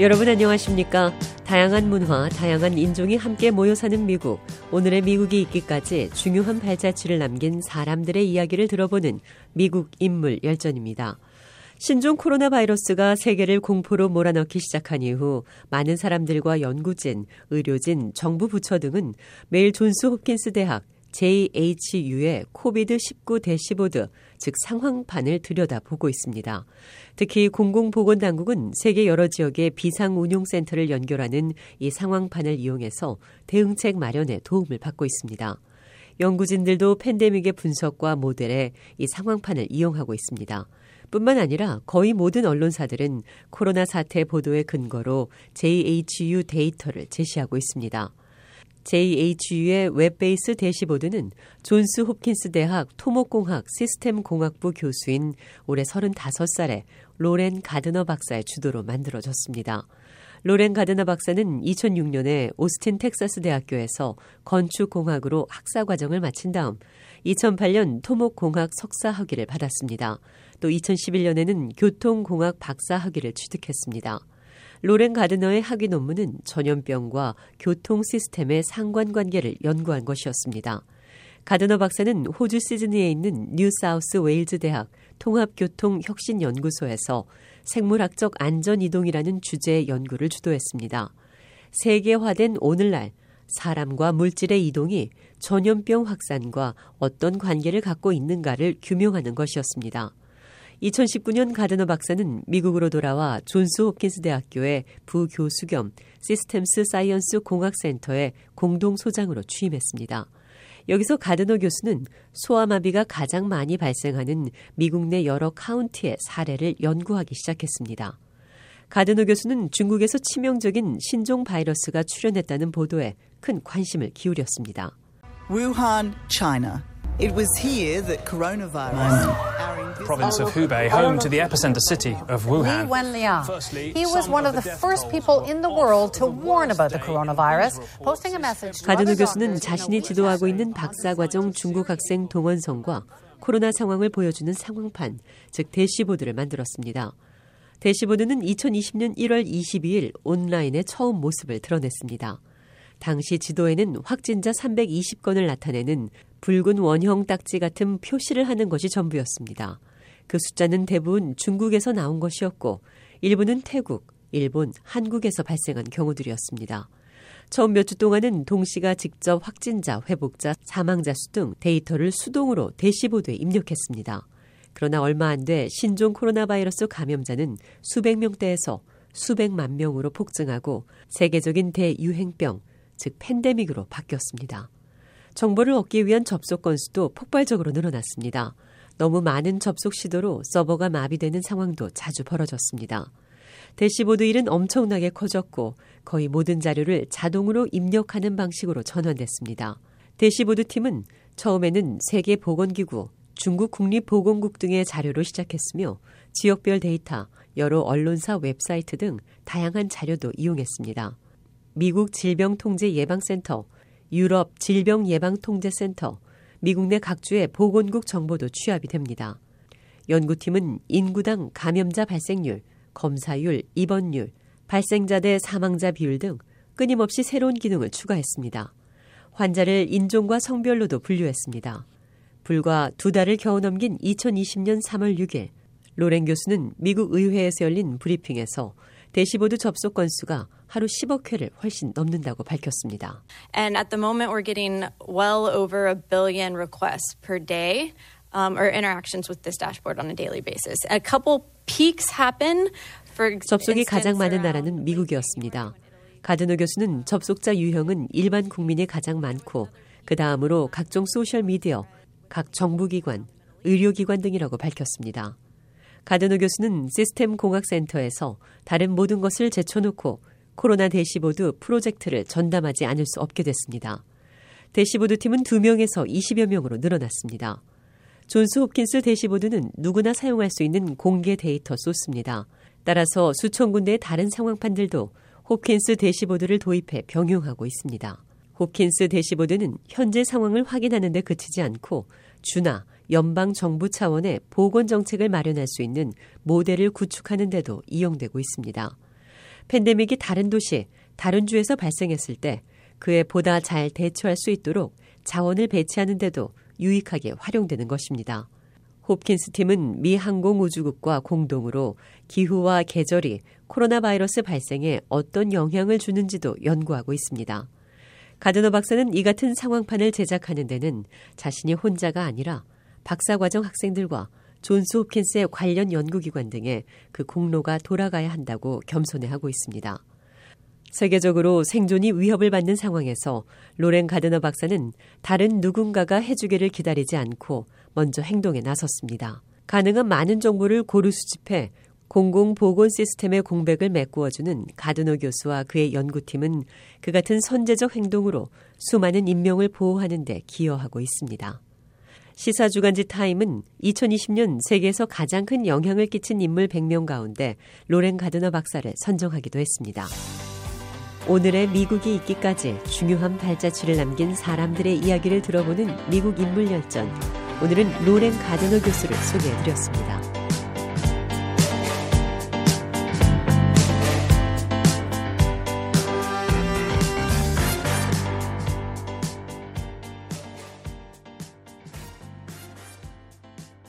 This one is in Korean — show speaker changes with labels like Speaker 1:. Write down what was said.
Speaker 1: 여러분 안녕하십니까? 다양한 문화, 다양한 인종이 함께 모여 사는 미국. 오늘의 미국이 있기까지 중요한 발자취를 남긴 사람들의 이야기를 들어보는 미국 인물 열전입니다. 신종 코로나 바이러스가 세계를 공포로 몰아넣기 시작한 이후 많은 사람들과 연구진, 의료진, 정부 부처 등은 매일 존스 홉킨스 대학, JHU의 코비드 19 대시보드, 즉 상황판을 들여다보고 있습니다. 특히 공공보건당국은 세계 여러 지역의 비상운용센터를 연결하는 이 상황판을 이용해서 대응책 마련에 도움을 받고 있습니다. 연구진들도 팬데믹의 분석과 모델에 이 상황판을 이용하고 있습니다. 뿐만 아니라 거의 모든 언론사들은 코로나 사태 보도의 근거로 JHU 데이터를 제시하고 있습니다. JHU의 web base 대시보드는 존스 홉킨스 대학 토목공학 시스템공학부 교수인 올해 35살의 로렌 가드너 박사의 주도로 만들어졌습니다. 로렌 가드너 박사는 2006년에 오스틴 텍사스 대학교에서 건축공학으로 학사 과정을 마친 다음 2008년 토목공학 석사 학위를 받았습니다. 또 2011년에는 교통공학 박사 학위를 취득했습니다. 로렌 가드너의 학위 논문은 전염병과 교통 시스템의 상관관계를 연구한 것이었습니다. 가드너 박사는 호주 시드니에 있는 뉴 사우스 웨일즈 대학 통합교통혁신연구소에서 생물학적 안전이동이라는 주제의 연구를 주도했습니다. 세계화된 오늘날 사람과 물질의 이동이 전염병 확산과 어떤 관계를 갖고 있는가를 규명하는 것이었습니다. 2019년 가드너 박사는 미국으로 돌아와 존스 홉킨스 대학교의 부교수 겸 Systems Science 공학센터의 공동소장으로 취임했습니다. 여기서 가드너 교수는 소아마비가 가장 많이 발생하는 미국 내 여러 카운티의 사례를 연구하기 시작했습니다. 가드너 교수는 중국에서 치명적인 신종 바이러스가 출현했다는 보도에 큰 관심을 기울였습니다.
Speaker 2: Wuhan, China. It was here that coronavirus.
Speaker 3: Province of Hubei, home to the epicenter city of Wuhan.
Speaker 4: Li Wenliang. He was one of the first people in the world to warn about the coronavirus, posting a message to other
Speaker 1: 교수는 자신이 지도하고 있는 박사과정 중국 학생 동원성과 코로나 상황을 보여주는 상황판, 즉 대시보드를 만들었습니다. 대시보드는 2020년 1월 22일 온라인에 처음 모습을 드러냈습니다. 당시 지도에는 확진자 320건을 나타내는 붉은 원형 딱지 같은 표시를 하는 것이 전부였습니다. 그 숫자는 대부분 중국에서 나온 것이었고 일부는 태국, 일본, 한국에서 발생한 경우들이었습니다. 처음 몇 주 동안은 동시가 직접 확진자, 회복자, 사망자 수 등 데이터를 수동으로 대시보드에 입력했습니다. 그러나 얼마 안 돼 신종 코로나 바이러스 감염자는 수백 명대에서 수백만 명으로 폭증하고 세계적인 대유행병, 즉 팬데믹으로 바뀌었습니다. 정보를 얻기 위한 접속 건수도 폭발적으로 늘어났습니다. 너무 많은 접속 시도로 서버가 마비되는 상황도 자주 벌어졌습니다. 대시보드 일은 엄청나게 커졌고 거의 모든 자료를 자동으로 입력하는 방식으로 전환됐습니다. 대시보드 팀은 처음에는 세계보건기구, 중국 국립보건국 등의 자료로 시작했으며 지역별 데이터, 여러 언론사 웹사이트 등 다양한 자료도 이용했습니다. 미국 질병통제예방센터, 유럽 질병예방통제센터, 미국 내 각주의 보건국 정보도 취합이 됩니다. 연구팀은 인구당 감염자 발생률, 검사율, 입원율, 발생자 대 사망자 비율 등 끊임없이 새로운 기능을 추가했습니다. 환자를 인종과 성별로도 분류했습니다. 불과 두 달을 겨우 넘긴 2020년 3월 6일, 로렌 교수는 미국 의회에서 열린 브리핑에서 대시보드 접속 건수가 하루 10억 회를 훨씬 넘는다고 밝혔습니다.
Speaker 5: And at the moment, we're getting well over a billion requests per day um, or interactions with this dashboard on a daily basis. A couple peaks happen. For
Speaker 1: 접속이 가장 많은 나라는 미국이었습니다. 가드너 교수는 접속자 유형은 일반 국민이 가장 많고 그 다음으로 각종 소셜 미디어, 각 정부기관, 의료기관 등이라고 밝혔습니다. 가드너 교수는 시스템 공학센터에서 다른 모든 것을 제쳐놓고 코로나 대시보드 프로젝트를 전담하지 않을 수 없게 됐습니다. 대시보드 팀은 2명에서 20여 명으로 늘어났습니다. 존스 홉킨스 대시보드는 누구나 사용할 수 있는 공개 데이터 소스입니다. 따라서 수천 군데의 다른 상황판들도 홉킨스 대시보드를 도입해 병용하고 있습니다. 홉킨스 대시보드는 현재 상황을 확인하는 데 그치지 않고 주나 연방 정부 차원의 보건 정책을 마련할 수 있는 모델을 구축하는 데도 이용되고 있습니다. 팬데믹이 다른 도시, 다른 주에서 발생했을 때 그에 보다 잘 대처할 수 있도록 자원을 배치하는 데도 유익하게 활용되는 것입니다. 홉킨스 팀은 미 항공우주국과 공동으로 기후와 계절이 코로나 바이러스 발생에 어떤 영향을 주는지도 연구하고 있습니다. 가드너 박사는 이 같은 상황판을 제작하는 데는 자신이 혼자가 아니라 박사과정 학생들과 존스 홉킨스의 관련 연구기관 등의 그 공로가 돌아가야 한다고 겸손해하고 있습니다. 세계적으로 생존이 위협을 받는 상황에서 로렌 가드너 박사는 다른 누군가가 해주기를 기다리지 않고 먼저 행동에 나섰습니다. 가능한 많은 정보를 고루 수집해 공공보건 시스템의 공백을 메꾸어주는 가드너 교수와 그의 연구팀은 그 같은 선제적 행동으로 수많은 인명을 보호하는 데 기여하고 있습니다. 시사 주간지 타임은 2020년 세계에서 가장 큰 영향을 끼친 인물 100명 가운데 로렌 가드너 박사를 선정하기도 했습니다. 오늘의 미국이 있기까지 중요한 발자취를 남긴 사람들의 이야기를 들어보는 미국 인물 열전. 오늘은 로렌 가드너 교수를 소개해드렸습니다.